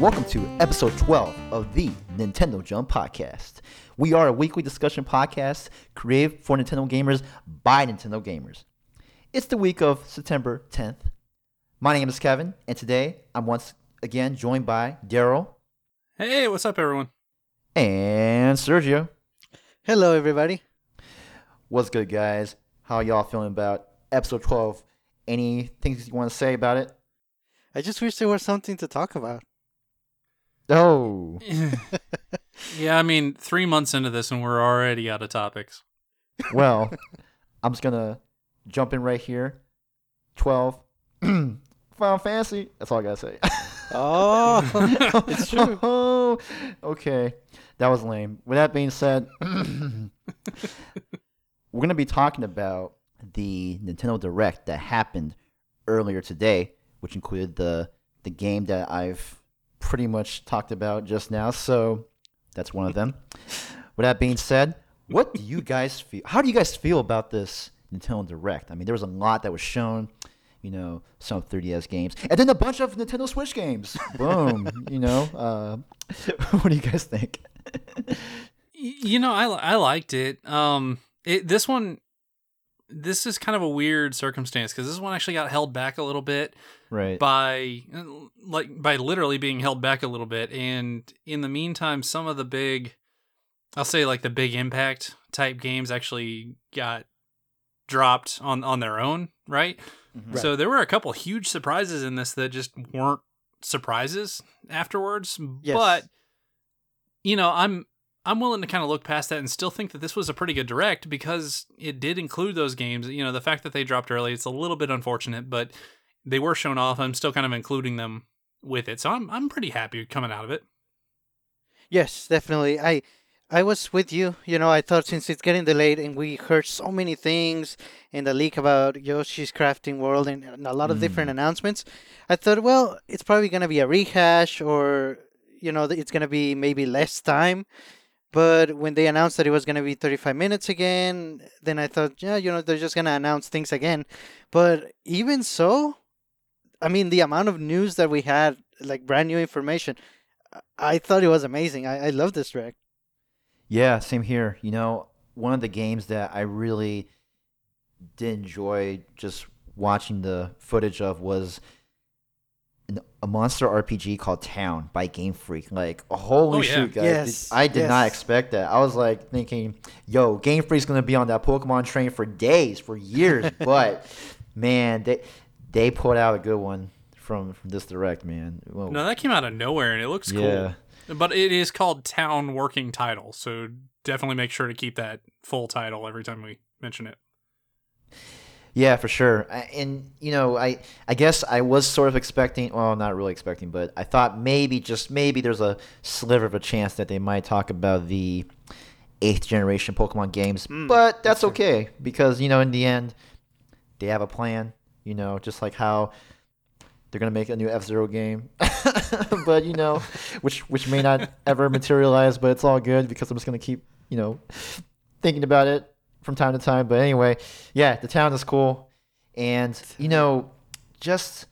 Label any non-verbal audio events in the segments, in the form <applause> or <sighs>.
and welcome to episode 12 of the Nintendo Jump Podcast. We are a weekly discussion podcast created for Nintendo gamers by Nintendo gamers. It's the week of September 10th. My name is Kevin, and today I'm once again joined by Daryl Hey, what's up, everyone? and Sergio. Hello, everybody. What's good, guys? How y'all feeling about episode 12? Any things you want to say about it? I just wish there was something to talk about. Oh, <laughs> yeah, I mean, three months into this, and we're already out of topics. well, I'm just gonna jump in right here. 12. <clears throat> Final Fantasy. That's all I gotta say. <laughs> Oh, it's true. <laughs> okay, that was lame. With that being said, <clears throat> we're gonna be talking about the Nintendo Direct that happened earlier today, which included the the game that I've pretty much talked about just now. So that's one of them. With that being said, what do you guys feel? How do you guys feel about this Nintendo Direct? I mean, there was a lot that was shown. You know, some 3DS games, and then a bunch of Nintendo Switch games. Boom. you know, uh, <laughs> what do you guys think? You know, I I liked it. Um, it this one, this is kind of a weird circumstance because this one actually got held back a little bit right. by like by literally being held back a little bit, and in the meantime, some of the big, I'll say like the big impact type games actually got dropped on on their own, right? Mhm. So there were a couple huge surprises in this that just weren't surprises afterwards. Yes. But you know, I'm I'm willing to kind of look past that and still think that this was a pretty good direct because it did include those games. You know, the fact that they dropped early, it's a little bit unfortunate, but they were shown off. I'm still kind of including them with it. So I'm I'm pretty happy coming out of it. Yes, definitely. I I was with you. You know, I thought since it's getting delayed and we heard so many things in the leak about Yoshi's Crafting World and, and a lot of different mm. announcements, I thought, well, it's probably going to be a rehash or, you know, it's going to be maybe less time. But when they announced that it was going to be 35 minutes again, then I thought, yeah, you know, they're just going to announce things again. But even so, I mean, the amount of news that we had, like brand new information, I- thought it was amazing. I, I love this track. Yeah, same here. You know, one of the games that I really did enjoy just watching the footage of was a monster RPG called Town by Game Freak. Like, holy Oh, yeah. shoot, guys! Yes, I did not expect that. I was like thinking, yo, Game Freak's gonna be on that Pokemon train for days, for years. <laughs> but man, they they put out a good one from from this direct, man. Whoa. No, that came out of nowhere and it looks Yeah. cool. But it is called Town Working Title, so definitely make sure to keep that full title every time we mention it. Yeah, for sure. I- And you know, I I guess I was sort of expecting, well, not really expecting, but I thought maybe just maybe there's a sliver of a chance that they might talk about the eighth generation Pokemon games, Mm, but that's okay because you know, in the end, they have a plan. You know, just like how they're gonna make a new F Zero game, <laughs> but you know, <laughs> which which may not ever materialize, but it's all good because I'm just gonna keep you know thinking about it from time to time. But anyway, yeah, the town is cool. And, you know, just,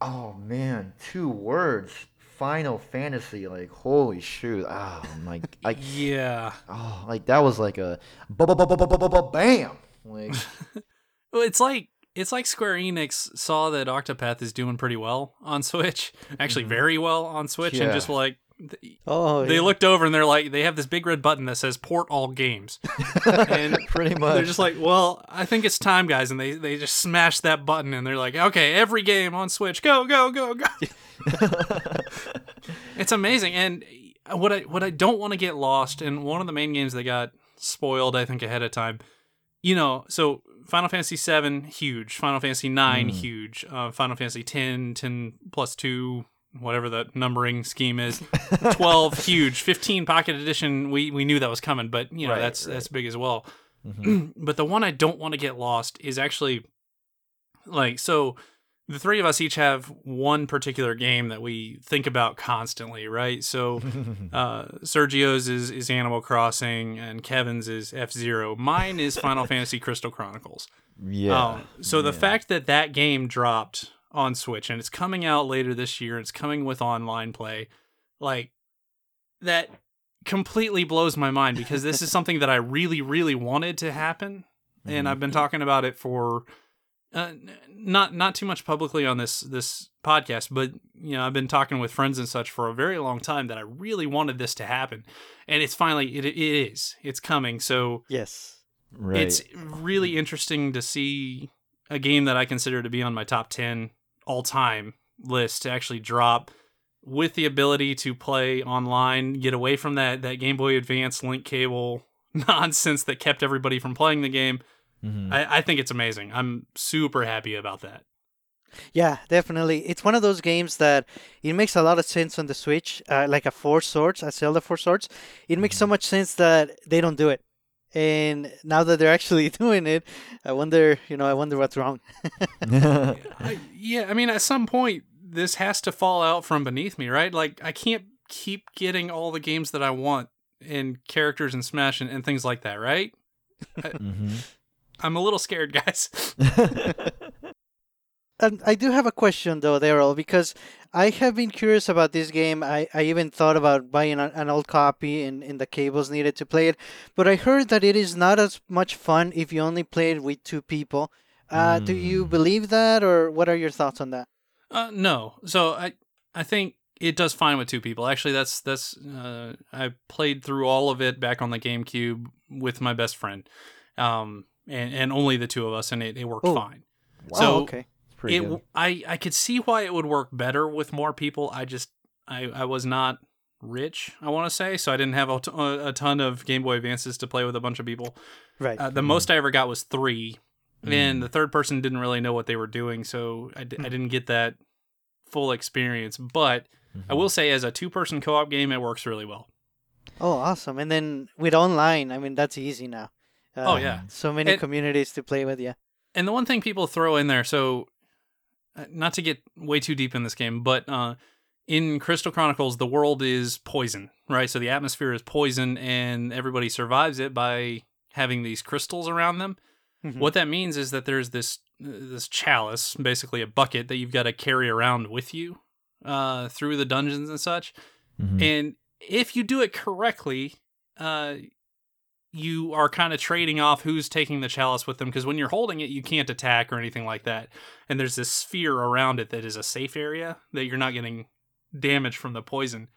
oh man, two words Final Fantasy, like holy shoot! Oh my, <laughs> like yeah, oh like that was like a bam, like. <laughs> well, it's like it's like Square Enix saw that Octopath is doing pretty well on Switch, actually mm-hmm. very well on Switch, yeah. and just like Oh, they yeah. looked over and they're like, they have this big red button that says "Port all games," <laughs> and pretty much. they're just like, well, I think it's time, guys, and they they just smash that button and they're like, okay, every game on Switch, go go go go. <laughs> it's amazing, and what I what I don't want to get lost, and one of the main games that got spoiled, I think ahead of time. You know, so Final Fantasy VII, huge. Final Fantasy nine, Mm. huge. Uh, Final Fantasy 10, 10 plus two, whatever the numbering scheme is. <laughs> 12, huge. 15 Pocket Edition, we, we knew that was coming, but you know Right, that's right. that's big as well. Mhm. <clears throat> but the one I don't want to get lost is actually like so the three of us each have one particular game that we think about constantly, right? So <laughs> uh, Sergio's is, is Animal Crossing and Kevin's is F Zero. Mine is Final <laughs> Fantasy Crystal Chronicles. yeah. Um, so the yeah. fact that that game dropped on Switch, and it's coming out later this year. It's coming with online play, like that completely blows my mind because this is <laughs> something that I really, really wanted to happen, and Mhm. I've been talking about it for uh, not not too much publicly on this this podcast, but you know I've been talking with friends and such for a very long time that I really wanted this to happen, and it's finally it, it is it's coming. So Yes. Right. it's really interesting to see a game that I consider to be on my top 10 all time list to actually drop with the ability to play online, get away from that, that Game Boy Advance link cable <laughs> nonsense that kept everybody from playing the game. Mhm. I, I think it's amazing. I'm super happy about that. Yeah, definitely. It's one of those games that it makes a lot of sense on the Switch, uh, like a Four Swords, a Zelda Four Swords. It makes so much sense that they don't do it. And now that they're actually <laughs> doing it, I wonder, you know, I wonder what's wrong. <laughs> I, yeah, I mean, at some point, this has to fall out from beneath me, right? Like, I can't keep getting all the games that I want and characters and Smash and, and things like that, right? Mhm. I'm a little scared, <laughs> guys. And I do have a question though, Daryl, because I have been curious about this game. I, I even thought about buying a, an old copy and, and the cables needed to play it, but I heard that it is not as much fun if you only play it with two people. Uh, Do you Mm. believe that, or what are your thoughts on that? Uh, no. So I I think it does fine with two people. Actually, that's that's uh, I played through all of it back on the GameCube with my best friend, um, and and only the two of us, and it, it worked Oh. fine. Wow. So okay. Pretty it good. I I could see why it would work better with more people. I just I I was not rich, I want to say, so I didn't have a, t- a ton of Game Boy Advances to play with a bunch of people. Right. Uh, the most I ever got was three, Mm. and the third person didn't really know what they were doing, so I, d- I Hmm. didn't get that full experience. But I will say, as a two-person co-op game, it works really well. oh, awesome. And then with online, I mean, that's easy now. Uh, Oh, yeah. So many And- communities to play with, yeah. And the one thing people throw in there, so not to get way too deep in this game, but uh, in Crystal Chronicles, the world is poison, right? So the atmosphere is poison, and everybody survives it by having these crystals around them. Mhm. What that means is that there's this this chalice, basically a bucket that you've got to carry around with you uh, through the dungeons and such. Mhm. And if you do it correctly, uh, you are kind of trading off who's taking the chalice with them because when you're holding it, you can't attack or anything like that. And there's this sphere around it that is a safe area that you're not getting damage from the poison.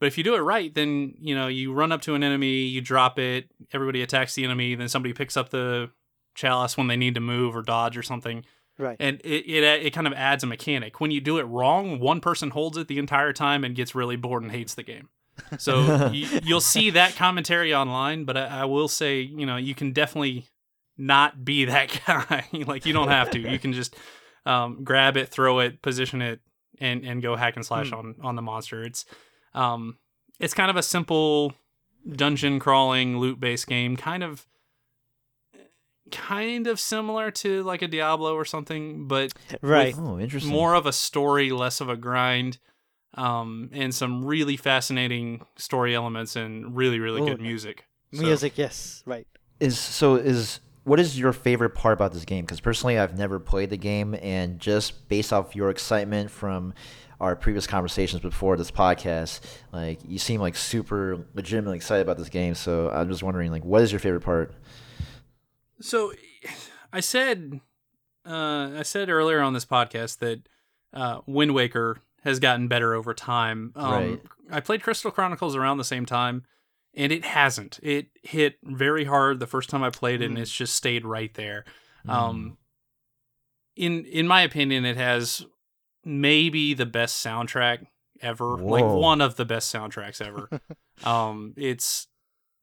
But if you do it right, then you know you run up to an enemy, you drop it, everybody attacks the enemy, then somebody picks up the chalice when they need to move or dodge or something Right. and it, it it kind of adds a mechanic. When you do it wrong, one person holds it the entire time and gets really bored and hates the game. So you, you'll see that commentary online, but I, I will say, you know, you can definitely not be that <laughs> guy. like you don't have to. You can just um, grab it, throw it, position it, and and go hack and slash Hmm. on on the monster. It's um it's kind of a simple dungeon crawling loot based game, kind of kind of similar to like a Diablo or something, but Right. Oh, interesting. more of a story, less of a grind, um, and some really fascinating story elements and really, really Oh, good yeah. music. So- Music, yes. Right. is so is what is your favorite part about this game? Because personally, I've never played the game, and just based off your excitement from our previous conversations before this podcast, like you seem like super legitimately excited about this game. So I'm just wondering, like, what is your favorite part? So, I said, uh, I said earlier on this podcast that uh, Wind Waker has gotten better over time. Um, Right. I played Crystal Chronicles around the same time, and it hasn't. It hit very hard the first time I played it, and Mm. it's just stayed right there. Mm. Um, in in my opinion, it has maybe the best soundtrack ever. Like one of the best soundtracks ever. <laughs> um, it's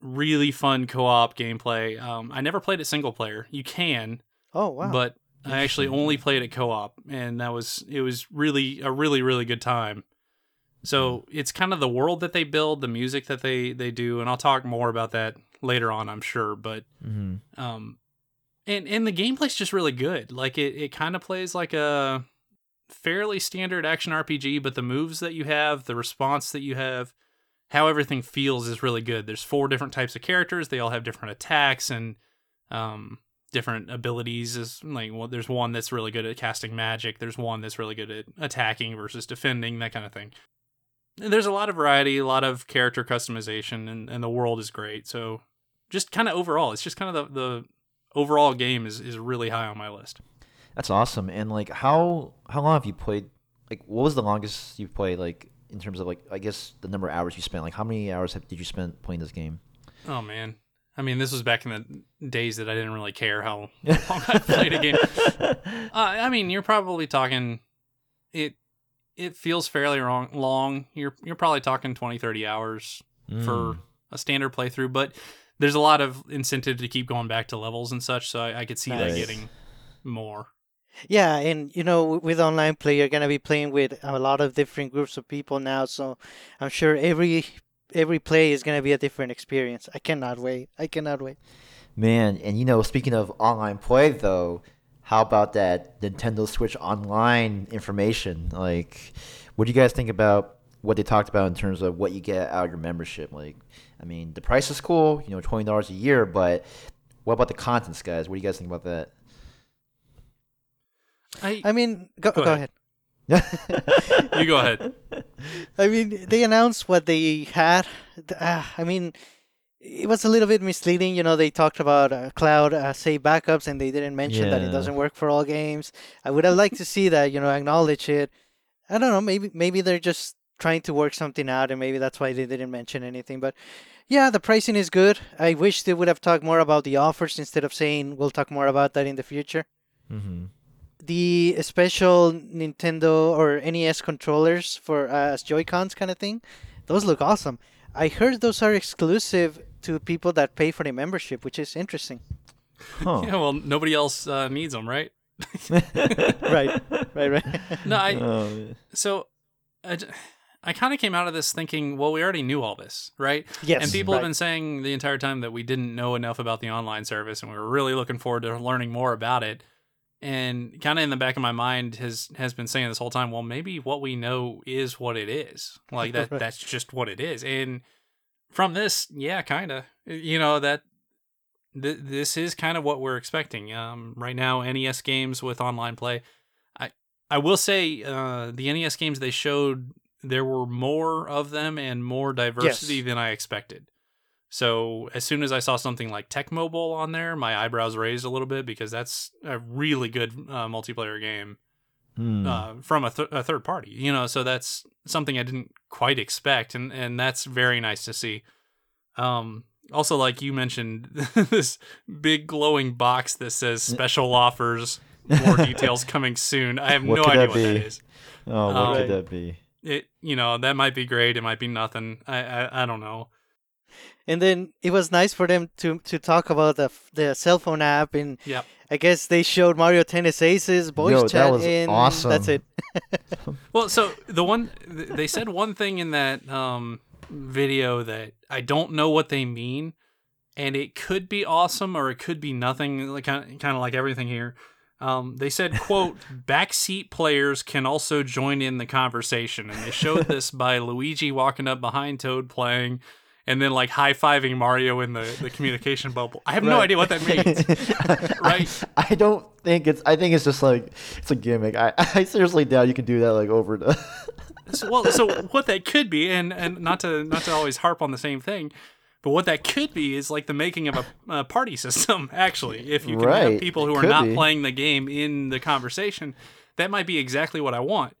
really fun co-op gameplay. Um, I never played it single player. You can, Oh, wow. but I actually only played it co-op, and that was it was really a really really good time. So it's kind of the world that they build, the music that they they do, and I'll talk more about that later on, I'm sure. But hmm um, and and the gameplay's just really good. Like it it kind of plays like a fairly standard action RPG, but the moves that you have, the response that you have, how everything feels is really good. There's four different types of characters. They all have different attacks and um different abilities. Is like well, there's one that's really good at casting magic. There's one that's really good at attacking versus defending, that kind of thing. There's a lot of variety, a lot of character customization, and, and the world is great. So just kind of overall, it's just kind of the, the overall game is, is really high on my list. That's awesome. And like, how how long have you played? Like, what was the longest you played? Like, in terms of like, I guess the number of hours you spent. Like, how many hours have, did you spend playing this game? Oh man, I mean, this was back in the days that I didn't really care how <laughs> long I played a game. Uh, I mean, you're probably talking it. It feels fairly wrong, long. You're you're probably talking 20, 30 hours for Mm. a standard playthrough, but there's a lot of incentive to keep going back to levels and such. So I, I could see that getting more. Yeah, and you know, with online play, you're gonna be playing with a lot of different groups of people now. So I'm sure every every play is gonna be a different experience. I cannot wait. I cannot wait. Man, and you know, speaking of online play though, how about that Nintendo Switch Online information? Like, what do you guys think about what they talked about in terms of what you get out of your membership? Like, I mean, the price is cool, you know, twenty dollars a year, but what about the contents, guys? What do you guys think about that? I, I mean, go, Go go, ahead. ahead. <laughs> you go ahead. I mean, they announced what they had. Uh, I mean, it was a little bit misleading. You know, they talked about uh, cloud uh, save backups, and they didn't mention that it doesn't work for all games. I would have liked to see that. You know, acknowledge it. I don't know. Maybe maybe they're just trying to work something out, and maybe that's why they didn't mention anything. But yeah, the pricing is good. I wish they would have talked more about the offers instead of saying we'll talk more about that in the future. mm-hmm. The special Nintendo or NES controllers for uh, as Joy Cons kind of thing, those look awesome. I heard those are exclusive to people that pay for the membership, which is interesting. Huh. Yeah, well, nobody else uh, needs them, right? <laughs> <laughs> Right, right, right. No, I, Oh, so I, j- I kind of came out of this thinking, well, we already knew all this, right? yes, and people right. have been saying the entire time that we didn't know enough about the online service, and we were really looking forward to learning more about it. And kind of in the back of my mind has has been saying this whole time, well, maybe what we know is what it is. Like that <laughs> that's just what it is. And from this, yeah, kind of. You know that th- this is kind of what we're expecting. Um, right now, NES games with online play. I I will say uh, the NES games they showed there were more of them and more diversity Yes. than I expected. So as soon as I saw something like Tecmo Bowl on there, my eyebrows raised a little bit because that's a really good uh, multiplayer game Hmm. uh, from a, th- a third party. You know, so that's something I didn't quite expect, and and that's very nice to see. Um, also, like you mentioned, <laughs> this big glowing box that says special offers, more details <laughs> coming soon. I have What no idea what that is. oh, what um, could that be? It you know that might be great. It might be nothing. I I, I don't know. And then it was nice for them to to talk about the the cell phone app, and Yep. I guess they showed Mario Tennis Aces, voice Yo, that chat, was and awesome. that's it. <laughs> Well, so the one they said one thing in that um, video that I don't know what they mean, and it could be awesome or it could be nothing. Like kind of, kind of like everything here. Um, they said, "quote <laughs> Backseat players can also join in the conversation," and they showed this by <laughs> Luigi walking up behind Toad playing. And then like high fiving Mario in the, the communication bubble. I have no idea what that means. <laughs> <laughs> Right. I, I don't think it's. I think it's just like it's a gimmick. I, <laughs> I seriously doubt you can do that like over the. so, well, so what that could be, and and not to not to always harp on the same thing, but what that could be is like the making of a, a party system. Actually, if you can Right, have people who are not be. playing the game in the conversation, that might be exactly what I want.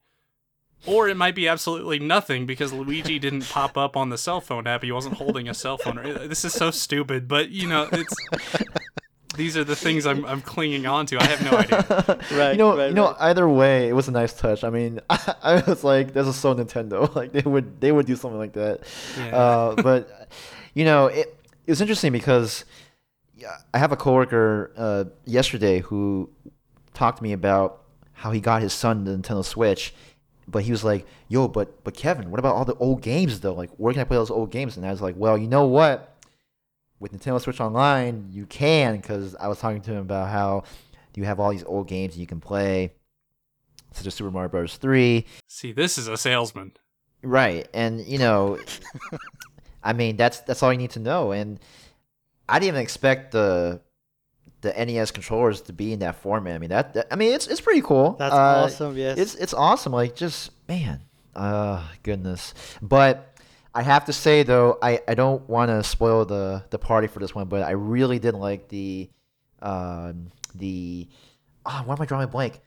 Or it might be absolutely nothing because Luigi didn't pop up on the cell phone app. He wasn't holding a cell phone. This is so stupid, but you know, it's these are the things I'm I'm clinging on to. I have no idea. <laughs> Right, You know. right, you know. right. Either way, it was a nice touch. I mean, I, <laughs> I was like, "This is so Nintendo." <laughs> Like they would they would do something like that. Yeah. Uh, but you know, it it was interesting because yeah, I have a coworker uh, yesterday who talked to me about how he got his son the Nintendo Switch, but he was like, "Yo, but but Kevin, what about all the old games though? Like, where can I play those old games?" And I was like, "Well, you know what? With Nintendo Switch Online, you can." Because I was talking to him about how you have all these old games you can play, such as Super Mario Bros. Three, See, this is a salesman. Right, and you know, <laughs> I mean that's that's all you need to know. And I didn't even expect the the NES controllers to be in that format. I mean that, that I mean it's it's pretty cool. That's Uh, awesome. Yes. It's it's awesome. Like just man, uh, goodness. But I have to say though, I, I don't want to spoil the the party for this one, but I really did like the um the ah why am I drawing a blank?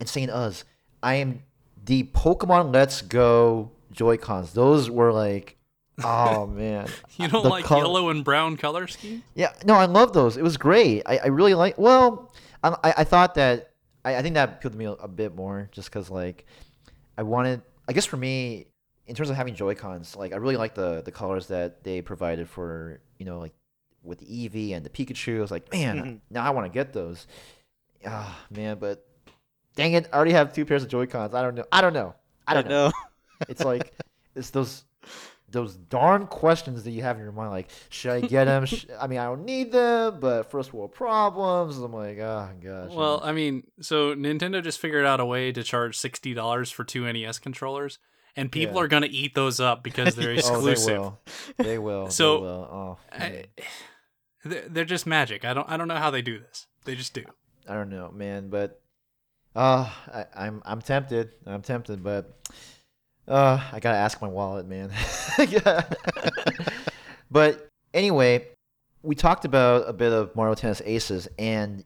Insane Us. I am the Pokemon Let's Go Joy Cons. Those were like. Oh man! <laughs> You don't The like col- yellow and brown color scheme? yeah, no, I love those. It was great. I, I really like. Well, I, I I thought that I, I think that appealed to me a, a bit more, just because like I wanted. I guess for me, in terms of having Joy Cons, like I really like the the colors that they provided for you know like with the Eevee and the Pikachu. I was like, man, Mhm. now I want to get those. Ah, man, but dang it, I already have two pairs of Joy Cons. I don't know. I don't know. I don't know. It's like <laughs> it's those those darn questions that you have in your mind. Like, should I get them? <laughs> I mean, I don't need them, but first world problems. I'm like, oh gosh. Well, I mean, so Nintendo just figured out a way to charge sixty dollars for two NES controllers, and people Yeah. are gonna eat those up because they're <laughs> oh, exclusive. they will. They will. So, they will. Oh. I, <sighs> they're they're just magic. I don't I don't know how they do this. They just do. I don't know, man, but uh, I, I'm I'm tempted. I'm tempted, but uh, I gotta ask my wallet, man. <laughs> But anyway, we talked about a bit of Mario Tennis Aces, and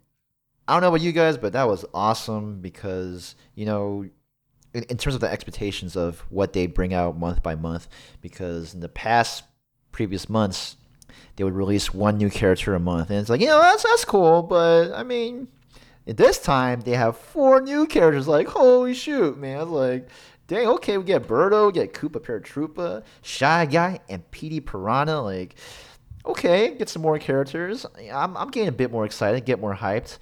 I don't know about you guys, but that was awesome because you know, in, in terms of the expectations of what they bring out month by month, because in the past previous months. They would release one new character a month, and it's like, you know, that's that's cool, but I mean, this time they have four new characters. Like, holy shoot, man! Like, dang, okay, we get Birdo, we get Koopa Paratroopa, Shy Guy, and Petey Piranha. Like, okay, get some more characters. I'm I'm getting a bit more excited, get more hyped.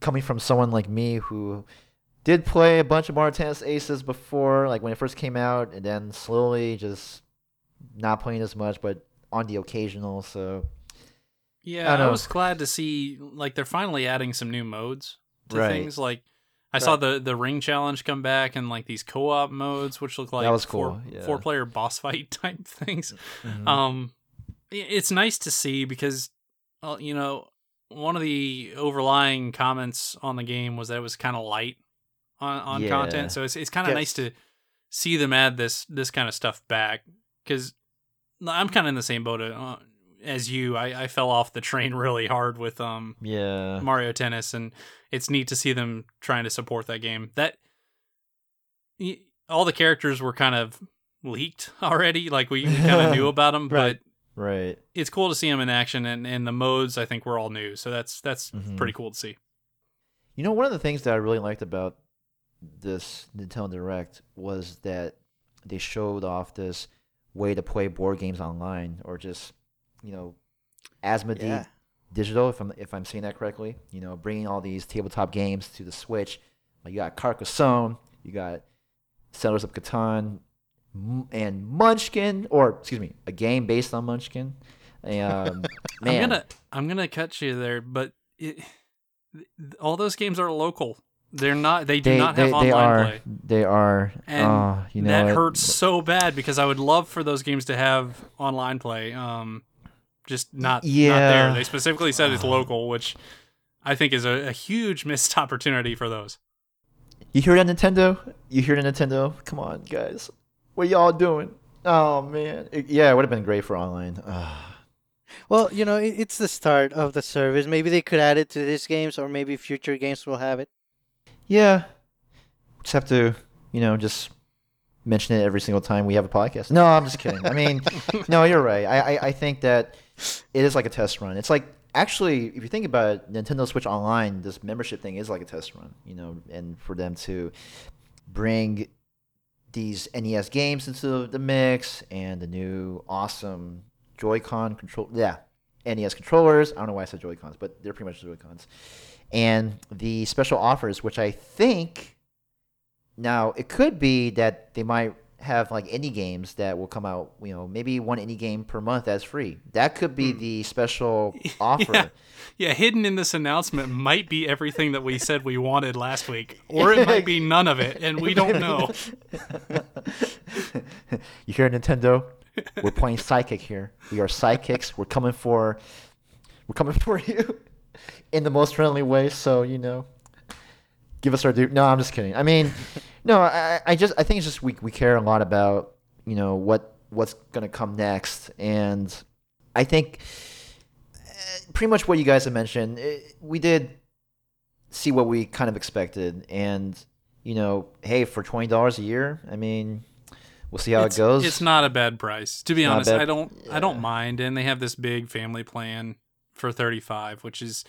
Coming from someone like me who did play a bunch of Mario Tennis Aces before, like when it first came out, and then slowly just not playing as much, but on the occasional. So Yeah, I I, was glad to see like they're finally adding some new modes to Right. things. Like I saw the the ring challenge come back and like these co op modes, which look like that was four cool, yeah. four player boss fight <laughs> type things. mhm. Um, it's nice to see because, uh, you know, one of the overlying comments on the game was that it was kind of light on, on Yeah. content. So it's it's kind of nice to see them add this this kind of stuff back because I'm kind of in the same boat uh, as you. I, I fell off the train <laughs> really hard with um yeah, Mario Tennis, and it's neat to see them trying to support that game. That all the characters were kind of leaked <laughs> already, like we kind of <laughs> knew about them, Right. but right. it's cool to see them in action, and, and the modes I think were all new, so that's that's Mhm. pretty cool to see. You know, one of the things that I really liked about this Nintendo Direct was that they showed off this way to play board games online, or just you know, Asmodee Yeah. Digital, if I'm if I'm saying that correctly. You know, bringing all these tabletop games to the Switch. Like you got Carcassonne, you got Settlers of Catan, and Munchkin, or excuse me, a game based on Munchkin. Um, <laughs> man, I'm gonna I'm gonna cut you there, but it, all those games are local. They're not. They do they not have they online are play. they are. And oh, you know that what? hurts so bad because I would love for those games to have online play. Um, just not not there. They specifically said it's local, which I think is a, a huge missed <laughs> opportunity for those. You hear that, Nintendo? You hear that, Nintendo? Come on, guys. What y'all doing? Oh man, It- yeah, it would have been great for online. Ah. <sighs> Well, you know, it, it's the start of the service. Maybe they could add it to these games, or maybe future games will have it. yeah, just have to, you know, just mention it every single time we have a podcast. No, I'm just kidding. I mean, <laughs> no, you're right. I, I I think that it is like a test run. It's like actually, if you think about it, Nintendo Switch Online, this membership thing is like a test run. You know, and for them to bring these NES games into the mix and the new awesome Joy-Con control. Yeah, NES controllers. I don't know why I said Joy-Cons, but they're pretty much Joy-Cons. And the special offers, which I think now it could be that they might have like indie games that will come out. You know, maybe one indie game per month that's free. That could be hmm. the special <laughs> offer. Yeah. Yeah, hidden in this announcement might be everything that we said we wanted last week, or it might be <laughs> none of it, and we don't know. <laughs> you hear Nintendo? We're playing psychic here. We are psychics. We're coming for. We're coming for you. in the most friendly way. So you know, give us our due. No, I'm just kidding. I mean, no, I, I just I think it's just we we care a lot about you know what what's gonna come next, and I think eh, pretty much what you guys have mentioned. eh, we did see what we kind of expected, and you know, hey, for twenty dollars a year, I mean, we'll see how it's, it goes. It's not a bad price, to be honest. I don't I don't mind, and they have this big family plan for thirty five, which is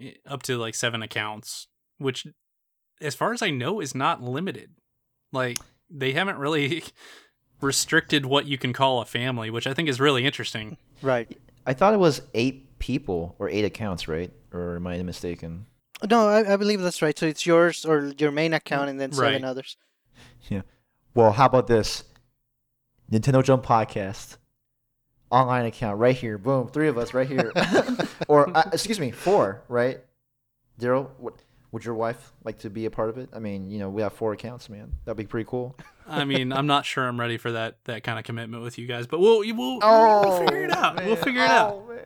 eh, up to like seven accounts, which, as far as I know, is not limited. Like they haven't really <laughs> restricted what you can call a family, which I think is really interesting. Right. I thought it was eight people or eight accounts, right? Or am I mistaken? No, I, I believe that's right. So it's yours or your main account and then seven Right. others. <laughs> Yeah. Well, how about this? Nintendo Jump Podcast online account right here. Boom, three of us right here. <laughs> or uh, excuse me, four, right? Daryl, what would your wife like to be a part of it? I mean, you know, we have four accounts, man. That'd be pretty cool. <laughs> I mean, I'm not sure I'm ready for that that kind of commitment with you guys, but we'll we'll, we'll oh, figure it out. Man. We'll figure it out. Oh, man.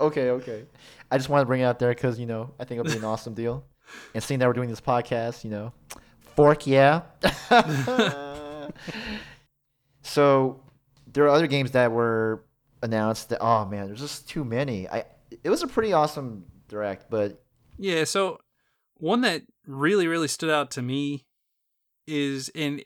Okay, okay. I just wanted to bring it out there because you know I think it'll be an awesome deal, <laughs> and seeing that we're doing this podcast, you know, fork yeah. <laughs> so there are other games that were announced that oh man, there's just too many. I it was a pretty awesome direct, but Yeah, so one that really, really stood out to me is in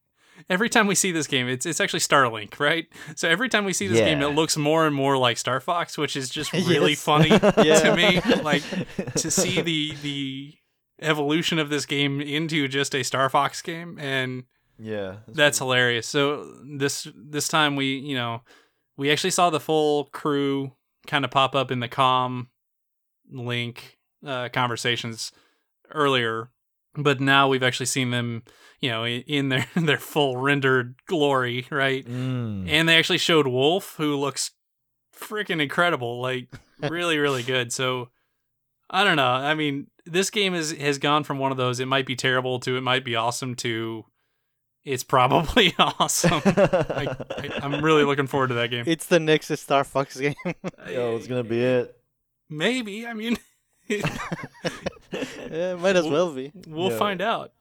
<laughs> every time we see this game, it's it's actually Starlink, right? So every time we see this game, it looks more and more like Star Fox, which is just <laughs> really Yes. funny <laughs> Yeah. to me. Like to see the the evolution of this game into just a Star Fox game and yeah, that's hilarious. So this this time we, you know, we actually saw the full crew kind of pop up in the com link uh, conversations earlier, but now we've actually seen them, you know, in their <laughs> their full rendered glory, right? Mm. And they actually showed Wolf, who looks freaking incredible, like really, really <laughs> good. So I don't know. I mean, this game is has gone from one of those it might be terrible to it might be awesome to it's probably <laughs> awesome. I, I, I'm really looking forward to that game. It's the next Star Fox game. Yo, it's gonna be it. Maybe. I mean, yeah, <laughs> might as well be. we'll Yeah. find out.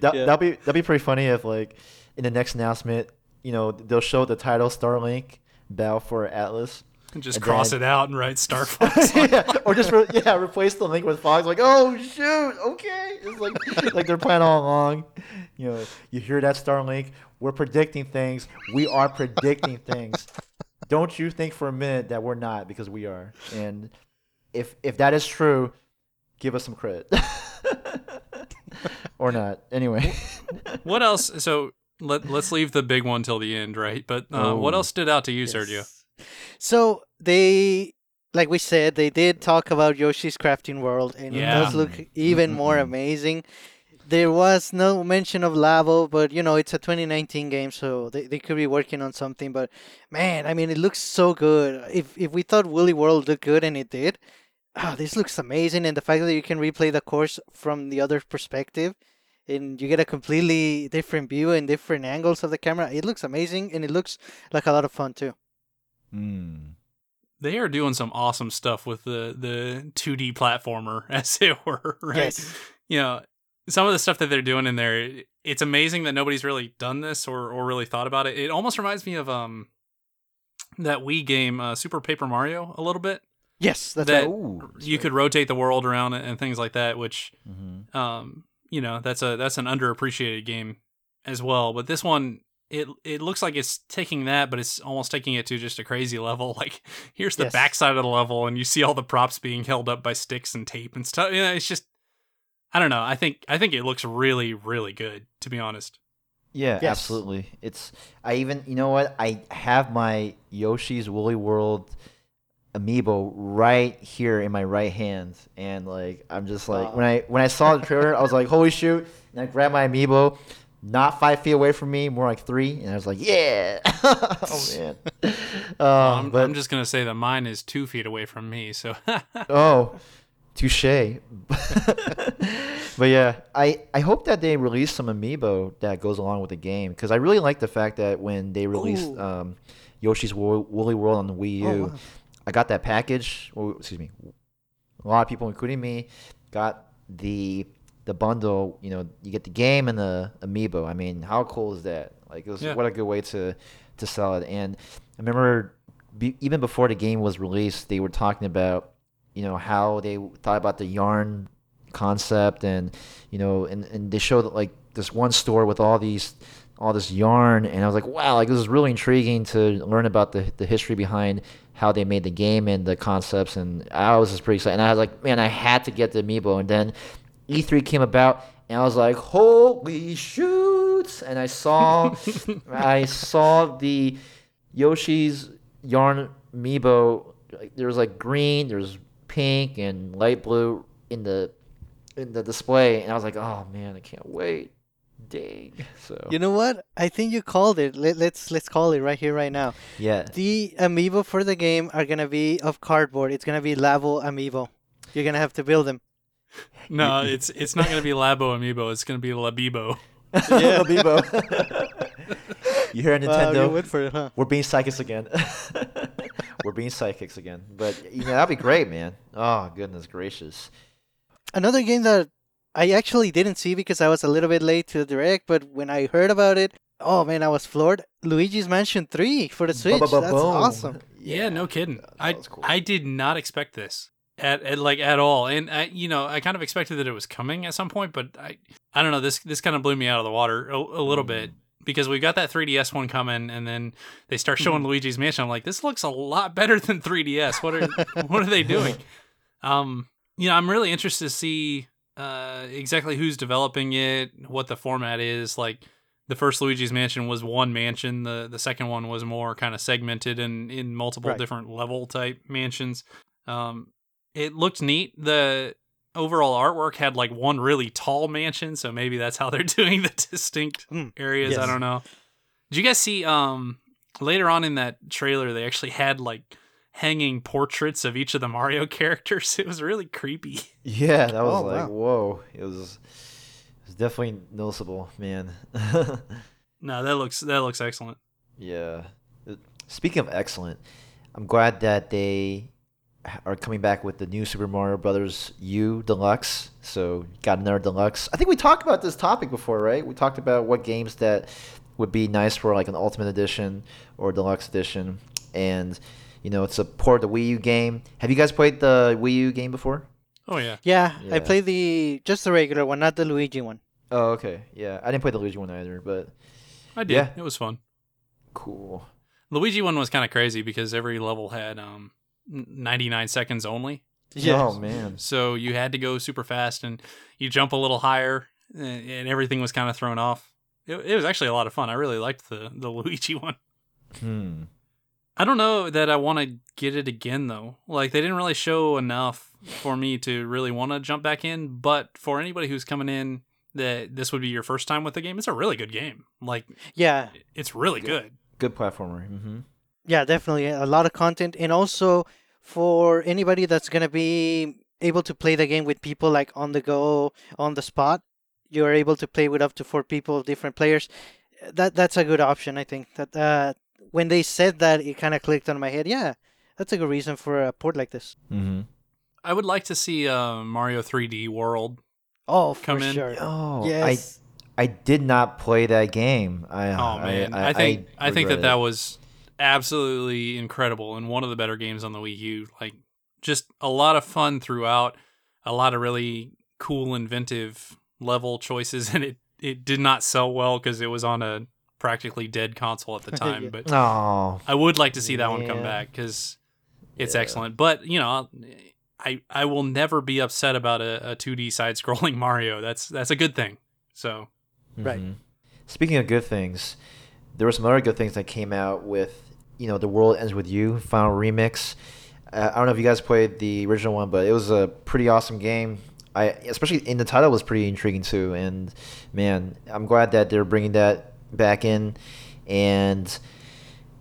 That Yeah. that'd be that'd be pretty funny if like in the next announcement, you know, they'll show the title Starlink Battle for Atlas. And just And cross then- it out and write Star <laughs> Fox. <laughs> yeah, or just re- yeah, replace the link with Fox. Like, oh shoot, okay. It's like like they're playing all along. You know, you hear that Starlink? We're predicting things. We are predicting things. Don't you think for a minute that we're not because we are. And if if that is true, give us some credit. <laughs> or not. Anyway. what else? So let let's leave the big one till the end, right? But uh, what else stood out to you, Sergio? So they, like we said, they did talk about Yoshi's Crafting World, and it does look even more Mm-mm-mm. amazing. There was no mention of Labo, but you know it's a 2019 game, so they, they could be working on something. But man, I mean, it looks so good. If if we thought Woolly World looked good, and it did, ah, this looks amazing. And the fact that you can replay the course from the other perspective, and you get a completely different view and different angles of the camera, it looks amazing, and it looks like a lot of fun too. Mm. They are doing some awesome stuff with the the 2D platformer, <laughs> as it were, right? Yes. You know, some of the stuff that they're doing in there, it's amazing that nobody's really done this or or really thought about it. It almost reminds me of um that Wii game, uh, Super Paper Mario, a little bit. Yes, that's That- right. Ooh, You could rotate the world around and things like that, which hmm um you know that's a that's an underappreciated game as well but this one it it looks like it's taking that but it's almost taking it to just a crazy <laughs> level like here's the Yes. backside of the level and you see all the props being held up by sticks and tape and stuff you know it's just i don't know i think i think it looks really really good to be honest Yeah, Yes. absolutely. It's I even you know what I have my Yoshi's Woolly World amiibo right here in my right hand, and like I'm just like Wow. when I when I saw the trailer, I was like, holy shoot! And I grabbed my amiibo, not five feet away from me, more like three, and I was like, yeah, <laughs> oh man. <laughs> Um, I'm, but I'm just gonna say that mine is two feet away from me so <laughs> Oh, touche. <laughs> but yeah, I, I hope that they release some amiibo that goes along with the game because I really like the fact that when they released um, Yoshi's Wo- Woolly World on the Wii U, Oh, wow. I got that package. Well, excuse me, a lot of people, including me, got the the bundle. You know, you get the game and the amiibo. I mean, how cool is that? Like, it was Yeah. what a good way to to sell it. And I remember be, even before the game was released, they were talking about you know how they thought about the yarn concept and you know and, and they showed like this one store with all these all this yarn. And i was like wow like this is really intriguing to learn about the, the history behind how they made the game and the concepts. And i was just pretty excited. And i was like man i had to get the amiibo. And then e3 came about and i was like holy shoot and i saw <laughs> i saw the yoshi's yarn amiibo there was like green there's pink and light blue in the in the display and i was like oh man i can't wait dang <laughs> so You know what? I think you called it. Let, let's let's call it right here, right now. yeah The amiibo for the game are gonna be of cardboard. It's gonna be Labo amiibo. You're gonna have to build them. No, it's it's not gonna be Labo Amiibo. It's gonna be Labibo. <laughs> Yeah. Amiibo. <laughs> you hear Wow, nintendo you went for it, huh? we're being psychics again we're being psychics again but you know that'd be great man oh goodness gracious Another game that I actually didn't see because I was a little bit late to the direct, but when I heard about it, oh man, I was floored. Luigi's Mansion 3 for the Switch. That's awesome. Yeah, no kidding. I cool. I did not expect this at, at like at all, and I you know I kind of expected that it was coming at some point, but I I don't know this this kind of blew me out of the water a, a little Mm. bit because we've got that 3ds one coming, and then they start showing Luigi's Mansion. I'm like, this looks a lot better <laughs> than 3ds. What are what are they doing? Um, you know, I'm really interested to see uh exactly who's developing it, what the format is. Like the first Luigi's Mansion was one mansion. The the second one was more kind of segmented and in multiple Right. different level type mansions. Um, it looked neat. The overall artwork had like one really tall mansion, so maybe that's how they're <laughs> doing the distinct Hmm. areas. I don't know. Did you guys see um later on in that trailer they actually had like hanging portraits of each of the Mario <laughs> characters? It was really creepy. yeah that was Oh, like wow. whoa it was it was definitely noticeable man <laughs> No, that looks that looks excellent. Yeah. Speaking of excellent, I'm glad that they h- are coming back with the new Super Mario Brothers U Deluxe. So got another deluxe. I think we talked about this topic before, right? We talked about what games that would be nice for like an Ultimate Edition or Deluxe Edition, and you know it's a port of the Wii U game. Have you guys played the Wii U game before? Oh yeah. Yeah, I played the just the regular one, not the Luigi one. Oh, okay. Yeah, I didn't play the Luigi one either, but I did. Yeah. It was fun. cool. Luigi one was kind of crazy because every level had um n- 99 seconds only. Yeah. Oh man. So you had to go super fast and you jump a little higher and, and everything was kind of thrown off. It, it was actually a lot of fun. I really liked the the <laughs> Luigi one. Hmm. I don't know that I want to get it again though. Like they didn't really show enough for me to really want to jump back in, but for anybody who's coming in that this would be your first time with the game, it's a really good game. Like Yeah, it's really good. Good platformer. Mm-hmm. yeah, definitely a lot of content, and also for anybody that's gonna be able to play the game with people like on the go, on the spot, you are able to play with up to four people, different players. That that's a good option, I think. That uh, when they said that, it kind of clicked on my head. Yeah, that's a good reason for a port like this. Mm-hmm. I would like to see uh, Mario 3D World. Oh, for Come in. sure. Oh, yes. I I did not play that game. I, Oh man, I, think I, think regret that that it. was absolutely incredible and one of the better games on the Wii U. Like just a lot of fun throughout, a lot of really cool, inventive level choices, <laughs> and it it did not sell well because it was on a practically dead console at the <laughs> time. Yeah. But Oh, I would like to see that one come back because it's Yeah. excellent. But you know. I, I will never be upset about a, a 2D side scrolling <laughs> Mario. That's that's a good thing. So Right. mhm. Speaking of good things, there were some other good things that came out with you know the world ends with you final remix. Uh, I don't know if you guys played the original one, but it was a pretty awesome game. I especially in the title was pretty intriguing too, and man, I'm glad that they're bringing that back in. And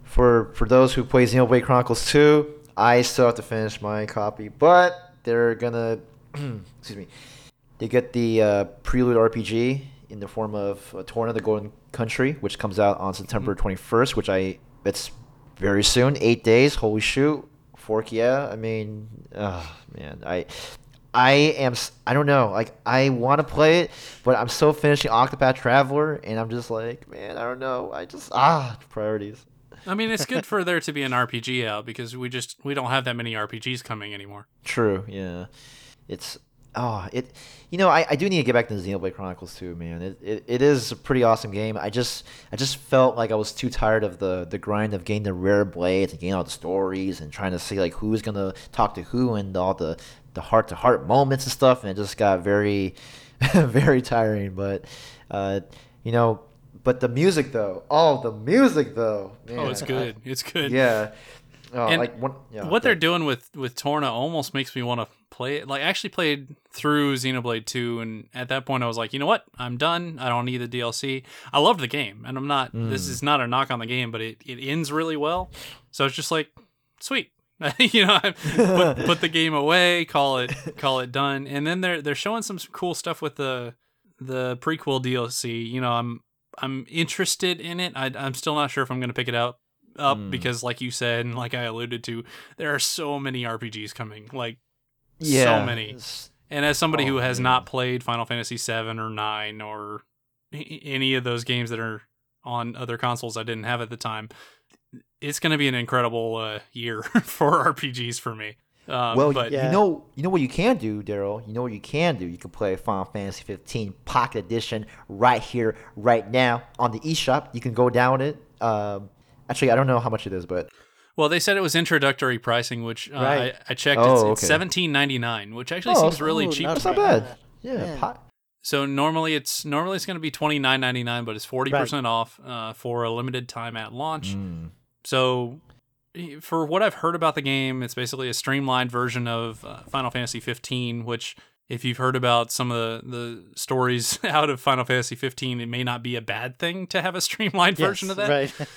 for for those who play Xenoblade Chronicles 2, I still have to finish my copy, but they're gonna <clears throat> excuse me. They get the uh, Prelude RPG in the form of uh, Torna of the Golden Country, which comes out on September 21st, which I it's very soon, eight days. Holy shoot! fork, yeah. I mean, oh man, I I am I don't know. Like I want to play it, but I'm still finishing Octopath Traveler, and I'm just like, man, I don't know. I just ah priorities. I mean, it's good for there to be an RPG out because we just we don't have that many RPGs coming anymore. True, yeah. It's oh it you know, I, I do need to get back to the Xenoblade Chronicles too, man. It, it it is a pretty awesome game. I just I just felt like I was too tired of the the grind of getting the rare blades and getting all the stories and trying to see like who's gonna talk to who and all the the heart to heart moments and stuff and it just got very <laughs> very tiring. But uh you know but the music though, oh the music though, man. oh, it's I- good. it's good. yeah. Oh, And like one, yeah, what they're doing with with Torna almost makes me want to play it. Like, I actually played through Xenoblade 2, and at that point, I was like, you know what? I'm done. I don't need the DLC. I loved the game, and I'm not. This Mm. is not a knock on the game, but it it ends really well. So it's just like, sweet. <laughs> you know, I put, <laughs> put the game away, call it call it done, and then they're they're showing some cool stuff with the the prequel DLC. You know, I'm I'm interested in it. I, I'm still not sure if I'm going to pick it out up Mm. because, like you said, and like I alluded to, there are so many RPGs coming. Like, yeah, so many. and as somebody who Oh, has man. not played Final Fantasy VII or nine or any of those games that are on other consoles I didn't have at the time, it's going to be an incredible uh, year <laughs> for RPGs for me. Um, well, but Yeah. you know, you know what you can do, Daryl. You know what you can do. You can play Final Fantasy 15 Pocket Edition right here, right now on the eShop. You can go down it. Um, actually, I don't know how much it is, but Well, they said it was introductory pricing, which uh, Right. I, I checked. Oh, it's, okay. it's seventeen ninety nine, which actually Oh, seems really oh, cheap. that's not bad. bad. Yeah, Yeah. po- So normally it's normally it's going to be twenty nine ninety nine, but it's forty percent off uh, for a limited time at launch. Mm. So, for what I've heard about the game, it's basically a streamlined version of uh, Final Fantasy 15. Which, if you've heard about some of the, the stories <laughs> out of Final Fantasy 15, it may not be a bad thing to have a <laughs> streamlined version of that. Right. <laughs>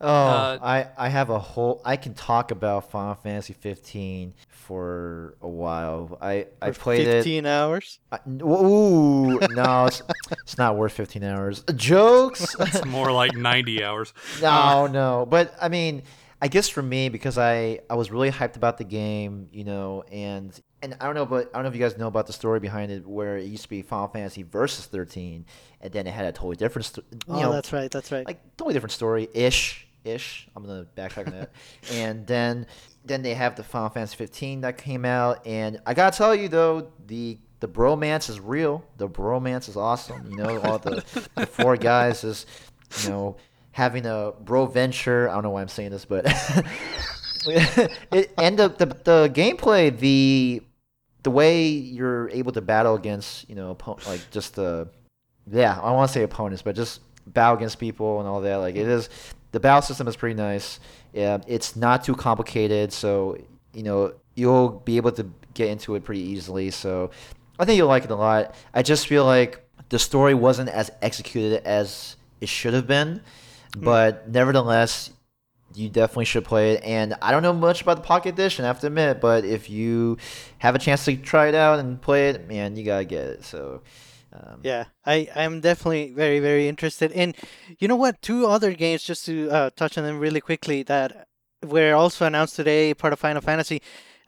Oh, Uh, I I have a whole. I can talk about Final Fantasy 15 for a while. I I For played it. 15 hours. I, ooh, no, <laughs> it's, it's not worth 15 hours. Jokes. <laughs> It's more like 90 hours. <laughs> No, no. But I mean, I guess for me because I I was really hyped about the game, you know, and and I don't know, but I don't know if you guys know about the story behind it, where it used to be Final Fantasy versus 13, and then it had a totally different, sto- you Oh, know, that's right. That's right. like totally different story ish ish. I'm gonna backtrack on that, <laughs> and then then they have the Final Fantasy 15 that came out, and I gotta tell you though the the bromance is real. The bromance is awesome. You know, all the, the four guys is, you know, having a bro venture. I don't know why I'm saying this, but <laughs> it and the, the the gameplay, the the way you're able to battle against, you know, like just the yeah, I want to say opponents, but just battle against people and all that. Like it is, the battle system is pretty nice. Yeah, it's not too complicated, so you know you'll be able to get into it pretty easily. So I think you'll like it a lot. I just feel like the story wasn't as executed as it should have been, hmm. but nevertheless, you definitely should play it. And I don't know much about the Pocket Edition, I have to admit, but if you have a chance to try it out and play it, man, you gotta get it. So. Um, Yeah, I I'm definitely very very interested. And you know what? Two other games just to uh, touch on them really quickly that were also announced today, part of Final Fantasy.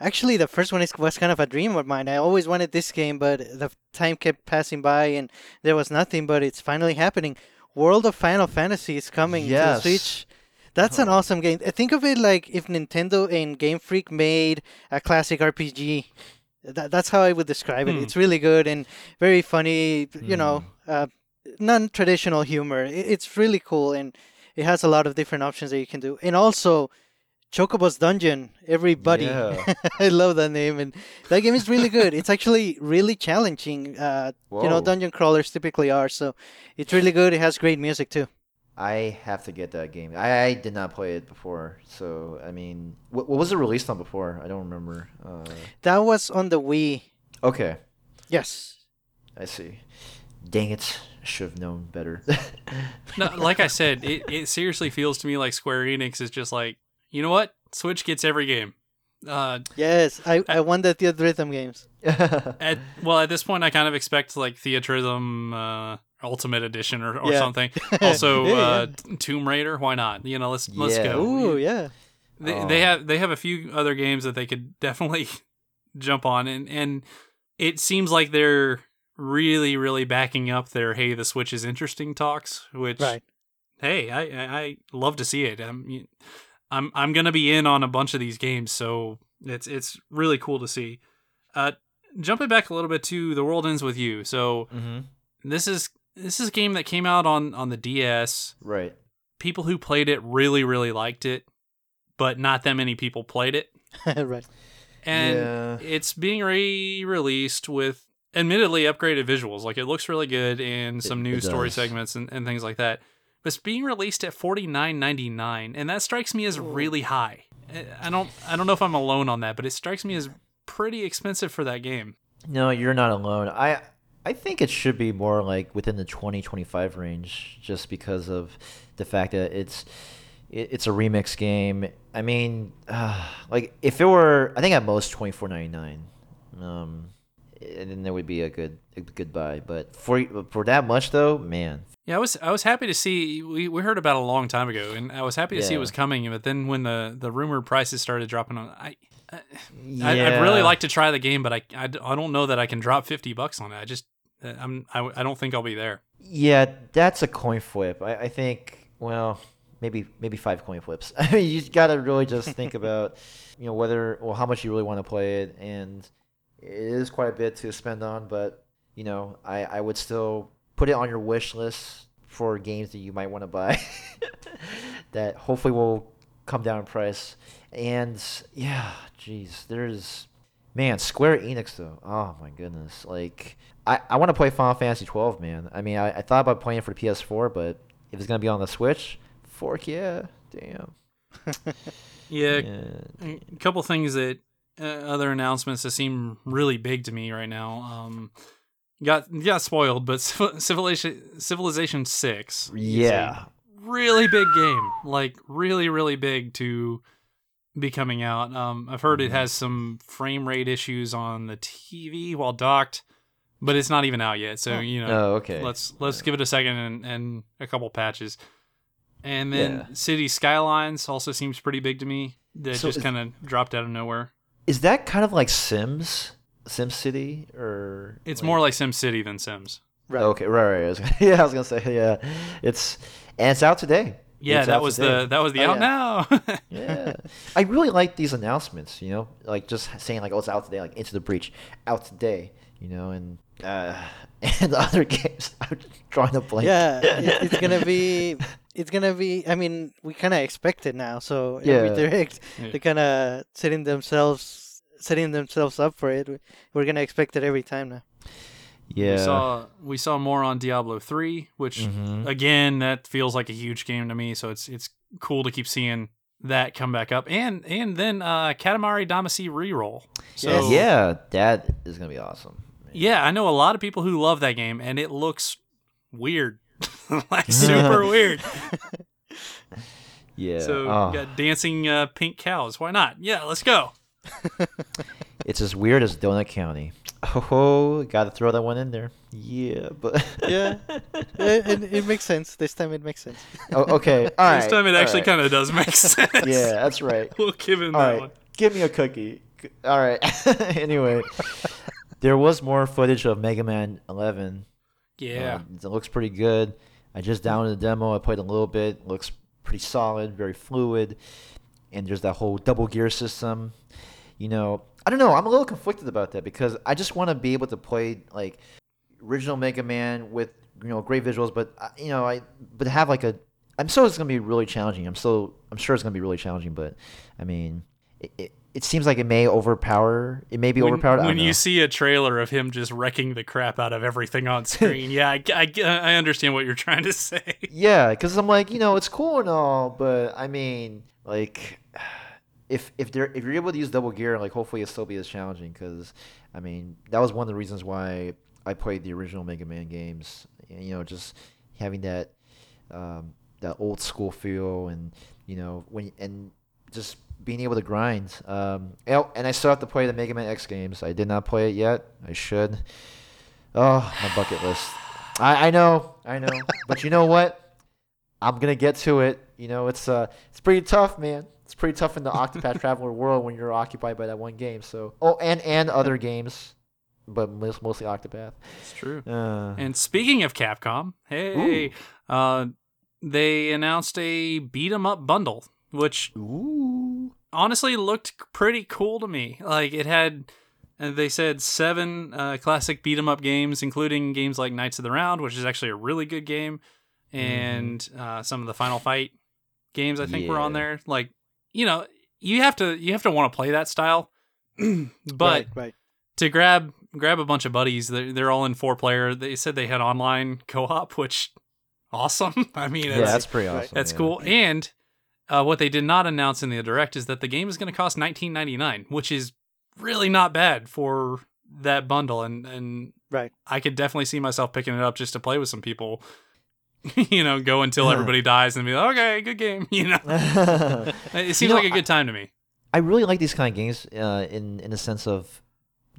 Actually, the first one is, was kind of a dream of mine. I always wanted this game, but the time kept passing by and there was nothing. But it's finally happening. World of Final Fantasy is coming to the Switch. That's an awesome game. Think of it like if Nintendo and Game Freak made a classic RPG. That, that's how I would describe it. Hmm. It's really good and very funny. You know, uh, non-traditional humor. It, it's really cool and it has a lot of different options that you can do. And also, Chocobo's Dungeon. Everybody, Yeah. <laughs> I love that name, and that game is really good. It's actually really challenging. Uh, you know, dungeon crawlers typically are. So it's really good. It has great music too. I have to get that game. I, I did not play it before, so I mean, what, what was it released on before? I don't remember. Uh, That was on the Wii. okay, Yes. I see. Dang it! I should have known better. <laughs> No, like I said, it, it seriously feels to me like Square Enix is just like, you know what? Switch gets every game. Uh, Yes. I, I won the Theatrhythm games. at well, at this point, I kind of expect like Theatrhythm uh, Ultimate Edition or, or Yeah. something. <laughs> Also, Yeah, uh, Tomb Raider. Why not? You know, let's let's Yeah. go. Ooh, yeah. They, Oh. they have they have a few other games that they could <laughs> definitely jump on, and and it seems like they're really really backing up their hey the Switch is interesting talks, which Right. hey I I, I love to see it. I'm I'm I'm gonna be in on a bunch of these games, so it's it's really cool to see. Uh, jumping back a little bit to the world ends with you. So Mm-hmm. this is this is a game that came out on on the DS. Right. People who played it really really liked it, but not that many people played it. <laughs> right. And Yeah. it's being re-released with admittedly upgraded visuals. Like it looks really good and some It- new it story does. segments and, and things like that. But it's being released at forty nine ninety nine, and that strikes me as really high. I don't I don't know if I'm alone on that, but it strikes me as pretty expensive for that game. No, you're not alone. I I think it should be more like within the 20 25 range just because of the fact that it's it, it's a remix game. I mean, uh, like if it were I think at most 24.99. Um and then there would be a good a good buy, but for for that much though, man. Yeah, I was I was happy to see we, we heard about it a long time ago, and I was happy to see it was coming. But then when the, the rumored prices started dropping on, I, I Yeah. I, I'd really like to try the game, but I I don't know that I can drop fifty bucks on it. I just Uh, I'm I, I don't think I'll be there. Yeah, that's a coin flip. I, I think, well, maybe maybe five coin flips. <laughs> I mean, you got to really just think <laughs> about, you know, whether well how much you really want to play it, and it is quite a bit to spend on. But you know, I I would still put it on your wish list for games that you might want to buy, <laughs> that hopefully will come down in price. And yeah, jeez, there's Man, Square Enix though. Oh my goodness. Like I, I want to play Final Fantasy 12, man. I mean, I, I thought about playing it for the PS4, but if it's gonna be on the Switch, fork, yeah, damn. <laughs> Yeah, Yeah. a couple things that uh, other announcements that seem really big to me right now. Um, got got spoiled, but Civilization Civilization Six. Yeah. really big game, like really really big to be coming out. Um, I've heard it Mhm. has some frame rate issues on the TV while docked, but it's not even out yet. So Oh. you know, Oh, okay. let's let's Yeah. give it a second and, and a couple patches. And then Yeah. City Skylines also seems pretty big to me. That So just kind of dropped out of nowhere. Is that kind of like Sims? Sim City or It's more like Sim City than Sims. Right. Okay, right, right. I gonna, <laughs> yeah, I was gonna say yeah. It's and it's out today. Yeah, that was today. the that was the Oh, out yeah. now. <laughs> Yeah, I really like these announcements. You know, like just saying like, "Oh, it's out today," like "Into the Breach," out today. You know, and uh, <laughs> and the other games <laughs> I'm trying to play. Yeah, it, it's gonna be. It's gonna be. I mean, we kind of expect it now. So Yeah. every direct, Yeah. they're kind of setting themselves, setting themselves up for it. We're gonna expect it every time now. Yeah. We saw we saw more on Diablo three, which Mhm. again that feels like a huge game to me. So it's it's cool to keep seeing that come back up, and and then uh, Katamari Damacy reroll. So Yes. yeah, that is gonna be awesome. yeah, I know a lot of people who love that game, and it looks weird, <laughs> like <laughs> super weird. Yeah. So oh, got dancing uh, pink cows. Why not? Yeah, let's go. <laughs> it's as weird as Donut County. Oh, <laughs> gotta throw that one in there. Yeah, but <laughs> Yeah. it, it, it makes sense. This time it makes sense. oh, okay. <laughs> All right. this time it all actually right. kind of does make sense. Yeah, that's right. we'll give him All that right, one. give me a cookie. All right. anyway, there was more footage of Mega Man 11. Yeah. Um, it looks pretty good. I just downloaded the demo. I played a little bit. Looks pretty solid, very fluid. And there's that whole double gear system. You know, I don't know. I'm a little conflicted about that because I just want to be able to play like original Mega Man with you know great visuals, but uh, you know I but have like a. I'm sure it's gonna be really challenging. I'm still I'm sure it's gonna be really challenging, but I mean, it, it, it seems like it may overpower. It may be when, overpowered. When you see a trailer of him just wrecking the crap out of everything on <laughs> screen, yeah, I, I, I understand what you're trying to <laughs> say. Yeah, because I'm like, you know, it's cool and all, but I mean, like, if if they're if you're able to use double gear, like, hopefully it'll still be as challenging. Because I mean, that was one of the reasons why I played the original Mega Man games. You know, just having that um, that old school feel, and you know, when and just being able to grind. Um, and I still have to play the Mega Man X games. I did not play it yet. I should. Oh, my bucket list. I, I know, I know, but you know what? I'm gonna get to it. You know, it's uh, it's pretty tough, man. It's pretty tough in the Octopath Traveler world when you're occupied by that one game. So oh, and and other games, but mostly Octopath. It's true. Uh, And speaking of Capcom, hey, uh, they announced a beat 'em up bundle, which ooh, honestly looked pretty cool to me. Like it had, uh, they said seven uh, classic beat 'em up games, including games like Knights of the Round, which is actually a really good game, and uh, some of the Final Fight games I think were on there. Like you know, you have to you have to want to play that style, <clears throat> but right, right. to grab grab a bunch of buddies, they're, they're all in four player. They said they had online co op, which awesome. <laughs> I mean, yeah, it's- that's pretty awesome. that's yeah. cool. And uh, what they did not announce in the direct is that the game is going to cost nineteen ninety nine, which is really not bad for that bundle. And and Right. I could definitely see myself picking it up just to play with some people. <laughs> you know, go until everybody dies and be like, okay, good game. <laughs> You know, <laughs> it seems know, like a good time to me. I really like these kind of games uh, in in the sense of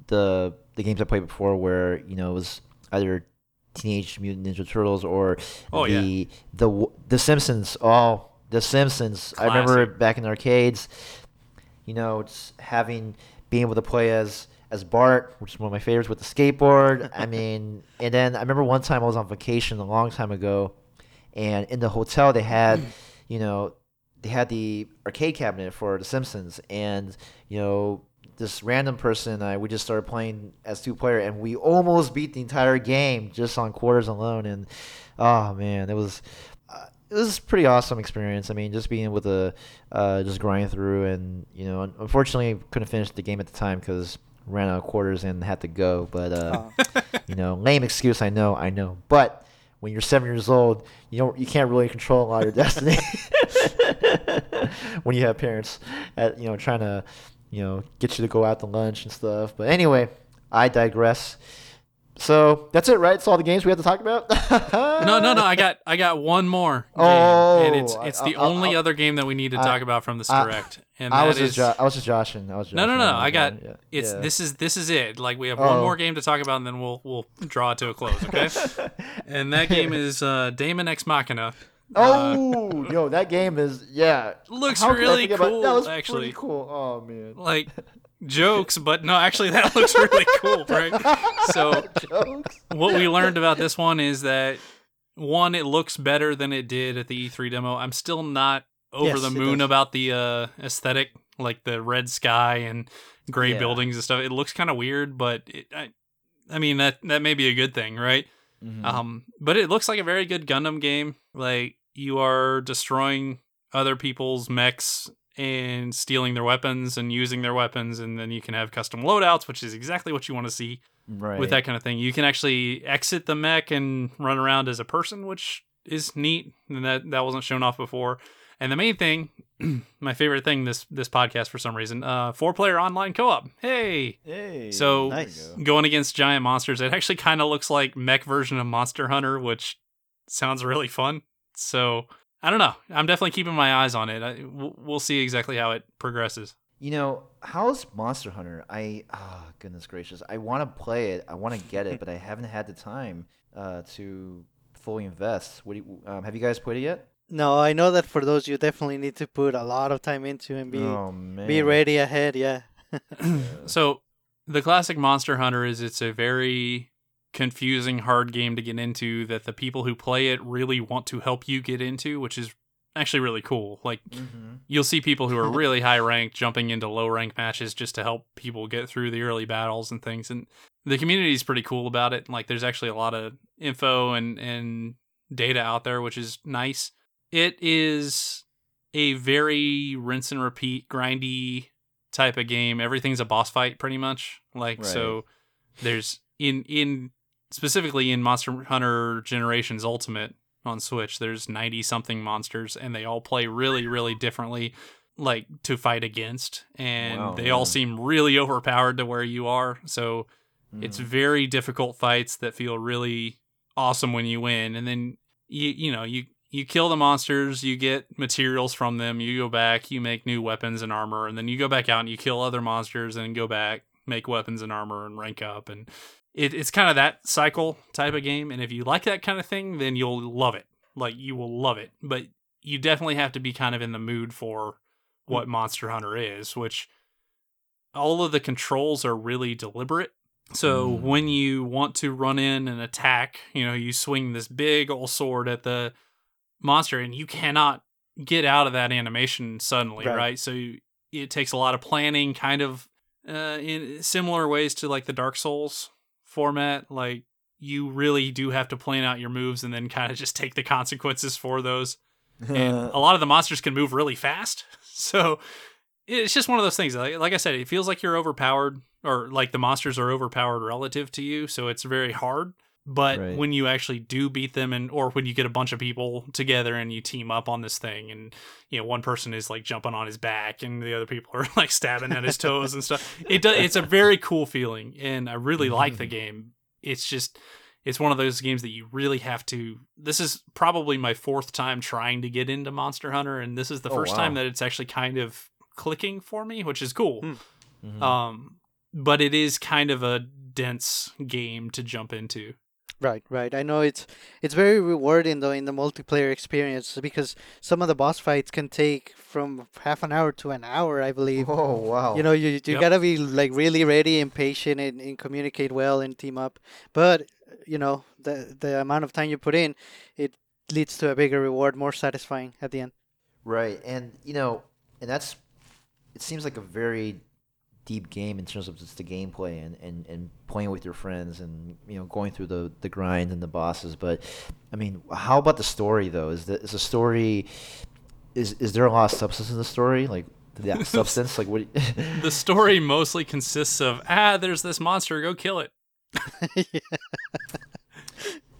the the games I played before, where you know it was either Teenage Mutant Ninja Turtles or Oh, the yeah. the the Simpsons. Oh, the Simpsons! I remember back in the arcades, you know, it's having being able to play as as Bart, which is one of my favorites, with the skateboard. I mean, and then I remember one time I was on vacation a long time ago, and in the hotel they had, you know, they had the arcade cabinet for The Simpsons, and you know, this random person and I we just started playing as two player, and we almost beat the entire game just on quarters alone. And oh man, it was. Uh, it was a pretty awesome experience. I mean, just being able to uh, just grind through, and you know, unfortunately, couldn't finish the game at the time because ran out of quarters and had to go. But uh, <laughs> you know, lame excuse. I know, I know. But when you're seven years old, you don't, you can't really control a lot of your destiny. <laughs> when you have parents, at, you know, trying to, you know, get you to go out to lunch and stuff. But anyway, I digress. So that's it, right? It's all the games we have to talk about. <laughs> No, no, no. I got I got one more. Game, Oh, and it's it's the I- I- only I- other game that we need to I- talk about from this direct. And I was is just, jo- I was just joshing. I was no, no, no. was I got. Yeah. it's Yeah. this is this is it. Like we have one Oh. more game to talk about, and then we'll we'll draw it to a close. Okay. <laughs> and that game is uh, Daemon X Machina. Uh, Oh, yo, that game is yeah. looks How really forget about- cool. That was actually, cool. Oh man. like jokes, but no, actually that <laughs> looks really cool, right? So Jokes. what we learned about this one is that one, it looks better than it did at the E3 demo. I'm still not over Yes, the moon about the uh, aesthetic, like the red sky and gray Yeah. buildings and stuff. It looks kind of weird, but it, I, I mean that that may be a good thing, right? Mhm. Um, but it looks like a very good Gundam game. Like you are destroying other people's mechs and stealing their weapons and using their weapons, and then you can have custom loadouts, which is exactly what you want to see right. with that kind of thing. You can actually exit the mech and run around as a person, which is neat, and that that wasn't shown off before. And the main thing, <clears throat> my favorite thing this this podcast for some reason, uh, four player online co op. Hey, Hey. So- Nice. going against giant monsters. It actually kind of looks like mech version of Monster Hunter, which sounds really fun. So I don't know. I'm definitely keeping my eyes on it. I, we'll, we'll see exactly how it progresses. You know, how's Monster Hunter? I oh goodness gracious. I want to play it. I want to get it, but I haven't had the time uh, to fully invest. What do you, um, have you guys played it yet? no, I know that for those you definitely need to put a lot of time into and be oh be ready ahead. Yeah. <clears throat> So the classic Monster Hunter is it's a very confusing, hard game to get into that the people who play it really want to help you get into, which is actually really cool. Like Mhm. you'll see people who are <laughs> really high ranked jumping into low rank matches just to help people get through the early battles and things. And the community is pretty cool about it. Like there's actually a lot of info and and data out there, which is nice. It is a very rinse and repeat, grindy type of game. Everything's a boss fight pretty much. Like Right. so there's in in specifically in Monster Hunter Generations Ultimate on Switch, there's 90 something monsters and they all play really really differently like to fight against and Wow, they all seem really overpowered to where you are. So it's Mhm. very difficult fights that feel really awesome when you win and then you you know, you you kill the monsters, you get materials from them, you go back, you make new weapons and armor and then you go back out and you kill other monsters and go back, make weapons and armor and rank up and it, it's kind of that cycle type of game and if you like that kind of thing then you'll love it like you will love it but you definitely have to be kind of in the mood for what Monster Hunter is, which all of the controls are really deliberate. So Mm. when you want to run in and attack, you know, you swing this big old sword at the monster and you cannot get out of that animation suddenly, Right. right? So you, it takes a lot of planning, kind of uh, in similar ways to like the Dark Souls format. Like you really do have to plan out your moves and then kind of just take the consequences for those. And <laughs> a lot of the monsters can move really fast, <laughs> so it's just one of those things. Like, like I said, it feels like you're overpowered, or like the monsters are overpowered relative to you, so it's very hard. But Right. when you actually do beat them, and or when you get a bunch of people together and you team up on this thing, and you know one person is like jumping on his back, and the other people <laughs> are like stabbing at his toes and stuff, it does. It's a very cool feeling, and I really like the game. It's just it's one of those games that you really have to this is probably my fourth time trying to get into monster hunter and this is the Oh, first wow. time that it's actually kind of clicking for me which is cool Hmm. Mhm. um but it is kind of a dense game to jump into Right, right. I know it's it's very rewarding though in the multiplayer experience because some of the boss fights can take from half an hour to an hour, I believe. oh wow. You know, you you Yep. gotta be like really ready and patient and, and communicate well and team up. But you know, the the amount of time you put in, it leads to a bigger reward, more satisfying at the end. Right, and you know, and that's it seems like a very deep game in terms of just the gameplay and, and, and playing with your friends and you know going through the, the grind and the bosses. But I mean, how about the story though? Is the is the story is is there a lot of substance in the story? Like yeah, <laughs> substance. Like what? the story <laughs> mostly consists of ah there's this monster go kill it <laughs>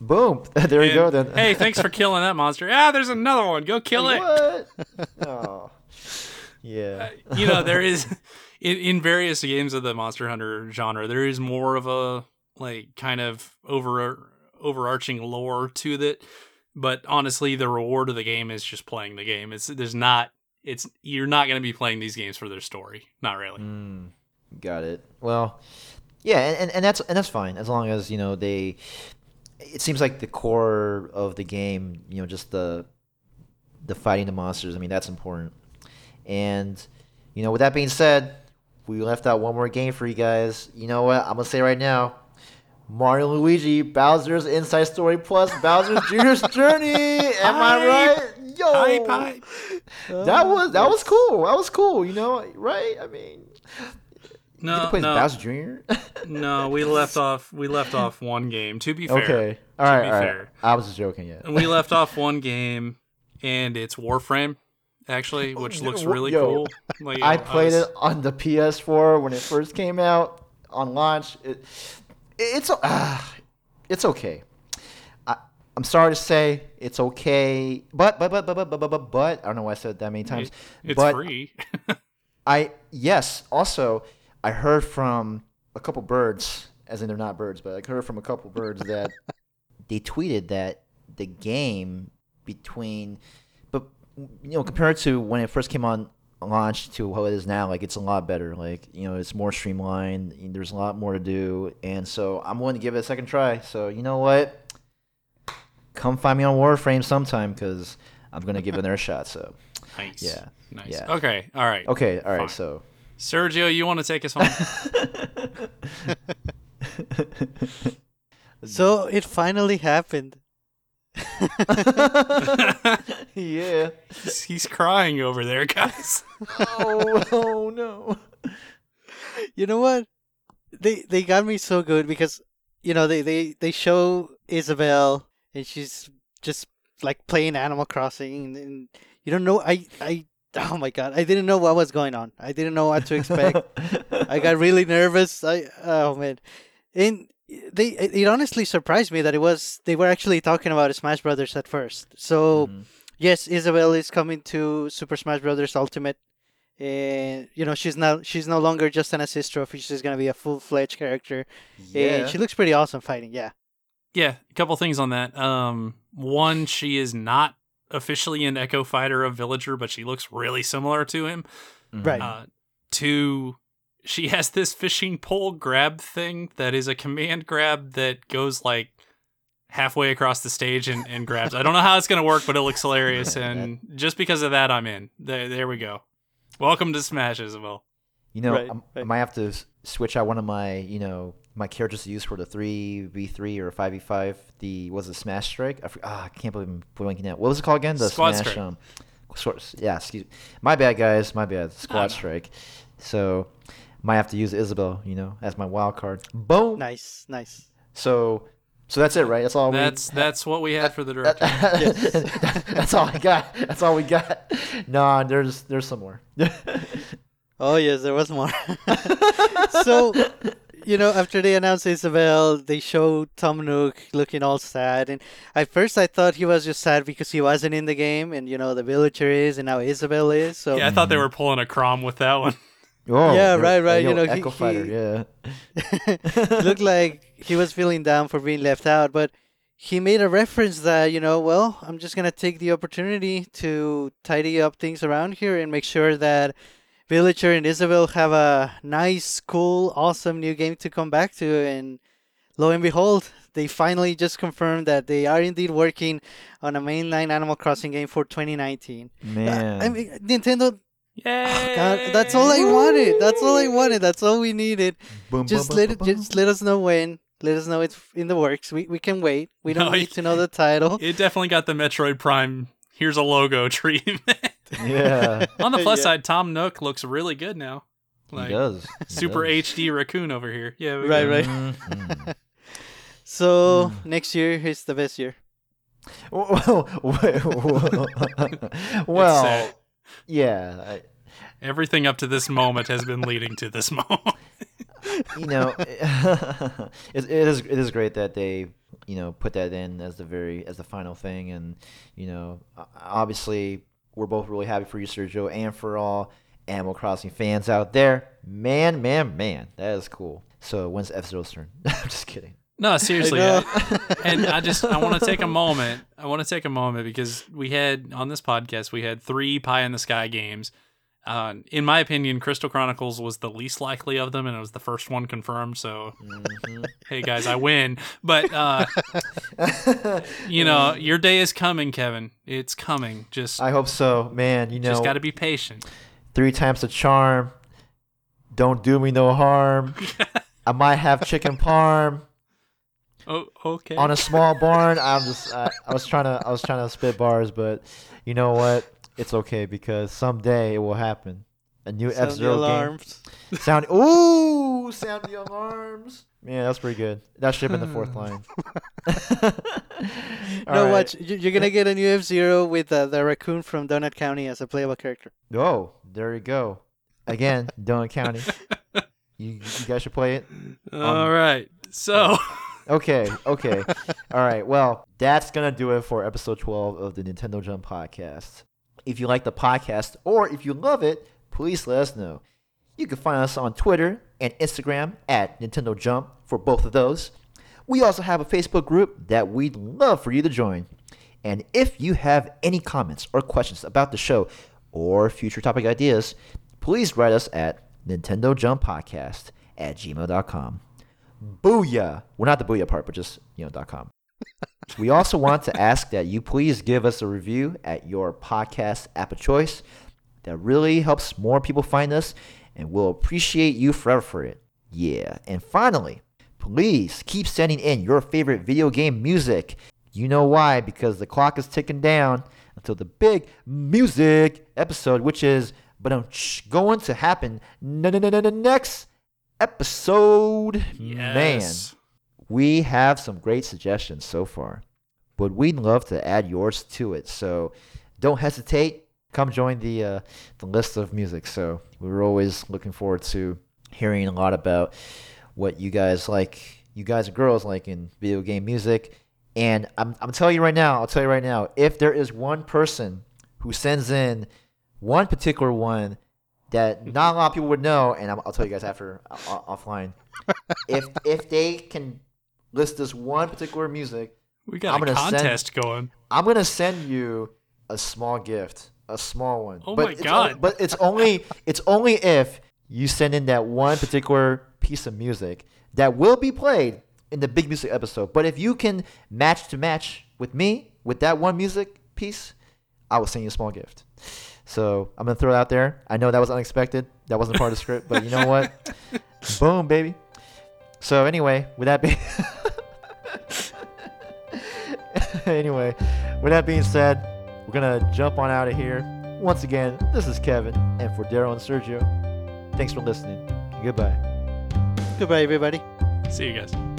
Boom! there you go. Then hey thanks for killing that monster ah there's another one go kill it What? oh, yeah. Uh, you know there is in, in various games of the monster hunter genre there is more of a like kind of over overarching lore to that but honestly the reward of the game is just playing the game it's there's not it's you're not going to be playing these games for their story not really Mm, got it. Well, yeah, and, and, that's and that's fine as long as you know they. It seems like the core of the game, you know, just the the fighting the monsters. I mean, that's important. And you know, with that being said, we left out one more game for you guys. You know what? I'm gonna say right now. Mario Luigi Bowser's Inside Story Plus Bowser's <laughs> Jr.'s Journey. Am I right? Yo, Hype, hype. that was that was cool. That was cool. You know, right? I mean, no no Bowser Jr. no we <laughs> left off we left off one game to be fair okay, all right, all right. fair. I was just joking. Yeah. we left off one game and it's warframe actually, <laughs> oh, which looks really Yo, cool. Like, know, I played I was... it on the PS4 when it first came out on launch. It, it's uh, it's okay. I, am sorry to say it's okay, but but but but but but but, but I don't know why I said that many times. It's but free. <laughs> I yes. Also, I heard from a couple birds, as in they're not birds, but I heard from a couple birds that <laughs> they tweeted that the game between you know, compared to when it first came on launch to what it is now, like it's a lot better. Like you know, it's more streamlined. There's a lot more to do, and so I'm willing to give it a second try. So you know what? Come find me on Warframe sometime because I'm gonna give it another <laughs> shot. So nice yeah, nice yeah. okay all right okay, all right. Fine. So. sergio you want to take us home <laughs> <laughs> So it finally happened. <laughs> yeah. he's, he's crying over there guys <laughs> Oh, oh no. You know what? They they got me so good because you know they they they show Isabelle and she's just like playing Animal Crossing and, and you don't know I I oh my god I didn't know what was going on. I didn't know what to expect. <laughs> I got really nervous. I oh man, and they it it honestly surprised me that it was they were actually talking about Smash Brothers at first. So Mhm. yes, Isabelle is coming to Super Smash Brothers Ultimate, and you know she's now she's no longer just an assist trophy. She's gonna be a full fledged character, Yeah. and she looks pretty awesome fighting. Yeah, yeah a couple things on that um one she is not officially an echo fighter of villager but she looks really similar to him Mhm. Right. Uh, two, she has this fishing pole grab thing that is a command grab that goes like halfway across the stage and, and grabs. I don't know how it's going to work, but it looks hilarious. <laughs> And just because of that, I'm in. There, there we go. Welcome to Smash, Isabelle. You know, Right, I'm- I might have to switch out one of my, you know, my characters to use for the three v three or five v five. The was it Smash Strike? I, for- ah, I can't believe I'm blanking out. What was it called again? The Squad Smash. Strike. Um, squad- yeah, excuse. me. My bad, guys. My bad. Squad. Strike. So, might have to use Isabelle, you know, as my wild card. Boom. Nice, nice. So, so that's it, right? That's all. That's we, that's what we had for the that- director. <laughs> that's all I got. That's all we got. Nah, there's there's some more. <laughs> Oh yes, there was more. <laughs> so, you know, after they announced Isabelle, they showed Tom Nook looking all sad, and at first I thought he was just sad because he wasn't in the game, and you know the villager is, and now Isabelle is. So Yeah, I thought they mm-hmm. were pulling a Chrom with that one. Oh, Yeah, right, right, you know, he- Fighter, he- yeah. <laughs> looked like he was feeling down for being left out, but he made a reference that, you know, well, I'm just to take the opportunity to tidy up things around here and make sure that Villager and Isabelle have a nice, cool, awesome new game to come back to. And lo and behold, they finally just confirmed that they are indeed working on a mainline Animal Crossing game for 2019. Man. I mean, Nintendo, Yay! oh God, that's all I wanted. That's all I wanted. That's all we needed Boom, just boom, let boom, it, boom, just let us know when. Let us know it's in the works. We we can wait. We don't No, need to know the title. <laughs> It definitely got the Metroid Prime. Here's a logo <laughs> treatment. Yeah, <laughs> On the plus Yeah. side, Tom Nook looks really good now. he does. He super does. HD raccoon over here. Yeah, we Right, got- right. Mhm. So Hmm. next year is the best year. well, It's well, sad. Yeah. I, Everything up to this moment has been leading to this <laughs> moment. you know, <laughs> it, it is it is great that they you know put that in as the very as the final thing, and you know, obviously we're both really happy for you, Sergio, and for all Animal Crossing fans out there. Man, man, man, that is cool. So when's F Zero's turn? <laughs> I'm just kidding. No, seriously. I- <laughs> and I just I want to take a <laughs> moment. I want to take a moment because we had on this podcast we had three pie in the sky games. Uh, in my opinion, Crystal Chronicles was the least likely of them, and it was the first one confirmed. So, Mhm. hey guys, I win. But uh, <laughs> you know, your day is coming, Kevin. It's coming. Just I hope so, man. You know, just got to be patient. three times the charm. Don't do me no harm. I might have chicken parm Oh, okay. on a small <laughs> barn. I'm just, I, I was trying to, I was trying to spit bars, but you know what? It's okay because someday it will happen. A new F Zero game. <laughs> Sound, ooh, sound the alarms. Man, that's pretty good. That should have been the fourth line. <laughs> All no, right. watch. you- You're gonna get a new F Zero with uh, the raccoon from Donut County as a playable character. Oh, there you go. Again, Donut County. You, you guys should play it. All right. So, Okay, okay. All right. Well, that's going to do it for episode 12 of the Nintendo Jump podcast. If you like the podcast or if you love it, please let us know. You can find us on Twitter and Instagram at Nintendo Jump for both of those. We also have a Facebook group that we'd love for you to join. And if you have any comments or questions about the show or future topic ideas, please write us at Nintendo Jump Podcast at gmail.com. Booyah! Well, not the booyah part, but just, you know, dot .com. we also want to <laughs> ask that you please give us a review at your podcast app of choice. That really helps more people find us, and we'll appreciate you forever for it. Yeah. And finally, please keep sending in your favorite video game music. You know why? Because the clock is ticking down until the big music episode, which is but um, going to happen next episode. Man, we have some great suggestions so far, but we'd love to add yours to it. So don't hesitate. Come join the uh, the list of music. So we're always looking forward to hearing a lot about what you guys like, you guys and girls like in video game music. And I'm I'm telling you right now, I'll tell you right now, if there is one person who sends in one particular one that <laughs> not a lot of people would know, and I'll, I'll tell you guys after uh, offline. if <laughs> if they can list this one particular music, We got I'm a gonna send- contest going. I'm gonna send you a small gift, a small one. Oh but my God. o- but it's only it's only if you send in that one particular piece of music that will be played in the big music episode. But if you can match to match with me with that one music piece, I will send you a small gift. So I'm gonna throw it out there. I know that was unexpected. That wasn't part of the script, but you know what? <laughs> Boom, baby. So anyway, with that being <laughs> anyway, with that being said, we're gonna jump on out of here. Once again, this is Kevin, and for Daryl and Sergio, thanks for listening. Goodbye. Goodbye, everybody. See you guys.